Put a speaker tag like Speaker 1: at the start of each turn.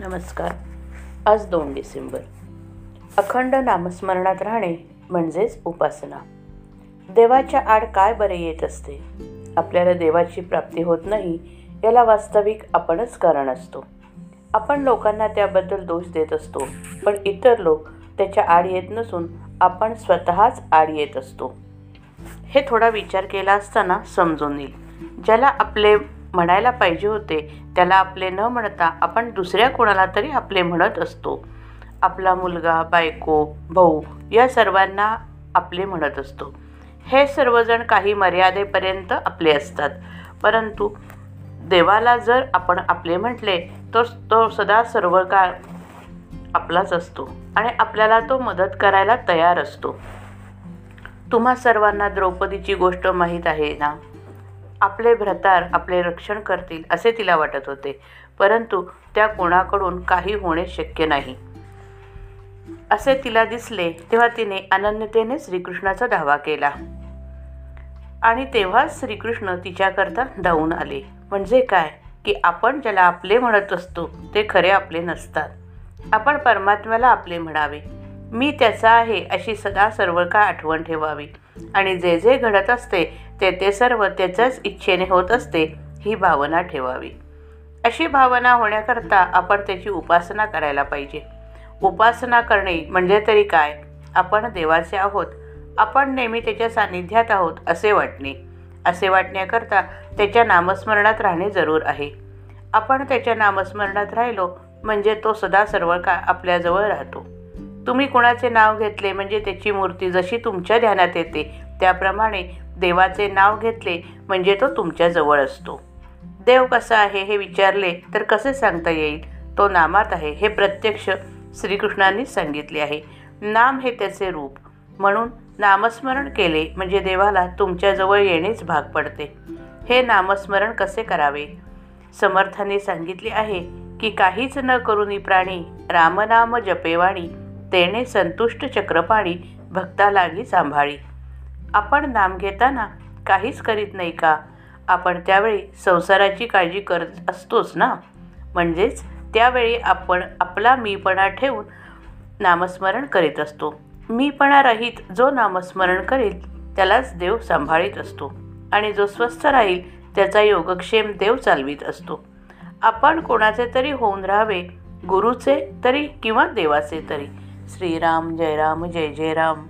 Speaker 1: नमस्कार. आज दोन डिसेंबर. अखंड नामस्मरणात राहणे म्हणजेच उपासना. देवाच्या आड काय बरे येत असते? आपल्याला देवाची प्राप्ती होत नाही याला वास्तविक आपणच कारण असतो. आपण लोकांना त्याबद्दल दोष देत असतो पण इतर लोक त्याच्या आड येत नसून आपण स्वतःच आड येत असतो. हे थोडा विचार केला असताना समजून येईल. ज्याला आपले म्हणायला पाहिजे होते. त्याला आपले न म्हणता आपण दुसऱ्या कोणाला तरी आपले म्हणत असतो. आपला मुलगा बायको भाऊ या सर्वांना आपले म्हणत असतो. हे सर्वजण काही मर्यादेपर्यंत आपले असतात. परंतु देवाला जर आपण आपले म्हटले तर तो सदा सर्व काळ आपलाच असतो आणि आपल्याला तो मदत करायला तयार असतो. तुम्हा सर्वांना द्रौपदीची गोष्ट माहीत आहे ना? आपले भ्रतार आपले रक्षण करतील असे तिला वाटत होते. परंतु त्या कोणाकडून काही होणे शक्य नाही. असे तिला दिसले तेव्हा तिने अनन्यतेने श्रीकृष्णाचा धावा केला. आणि तेव्हाच श्रीकृष्ण तिच्याकरता धावून आले. म्हणजे काय? की आपण ज्याला आपले म्हणत असतो ते खरे आपले नसतात. आपण परमात्म्याला आपले म्हणावे. मी त्याचा आहे अशी सदा सर्व काळ आठवण ठेवावी. आणि जे जे घडत असते ते ते सर्व त्याच्याच इच्छेने होत असते ही भावना ठेवावी. अशी भावना होण्याकरता आपण त्याची उपासना करायला पाहिजे. उपासना करणे म्हणजे तरी काय? आपण देवाचे आहोत. आपण नेहमी त्याच्या सान्निध्यात आहोत असे वाटणे. असे वाटण्याकरता त्याच्या नामस्मरणात राहणे जरूर आहे. आपण त्याच्या नामस्मरणात राहिलो म्हणजे तो सदा सर्व काळ आपल्याजवळ राहतो. तुम्ही कुणाचे नाव घेतले म्हणजे त्याची मूर्ती जशी तुमच्या ध्यानात येते त्याप्रमाणे देवाचे नाव घेतले म्हणजे तो तुमच्याजवळ असतो. देव कसा आहे हे विचारले तर कसे सांगता येईल? तो नामात आहे हे प्रत्यक्ष श्रीकृष्णांनीच सांगितले आहे. नाम हे त्याचे रूप. म्हणून नामस्मरण केले म्हणजे देवाला तुमच्याजवळ येणेच भाग पडते. हे नामस्मरण कसे करावे? समर्थाने सांगितले आहे की काहीच न करुनी प्राणी रामनाम जपेवाणी तेने संतुष्ट चक्रपाणी भक्ता लागी सांभाळी. आपण नाम घेताना काहीच करीत नाही का? आपण त्यावेळी संसाराची काळजी करत असतोच ना? म्हणजेच त्यावेळी आपण आपला मीपणा ठेवून नामस्मरण करीत असतो. मीपणा रहित जो नामस्मरण करेल त्यालाच देव सांभाळीत असतो. आणि जो स्वस्थ राहील त्याचा योगक्षेम देव चालवीत असतो. आपण कोणाचे तरी होऊन राहावे गुरुचे तरी किंवा देवाचे तरी. श्रीराम जय राम जय जय राम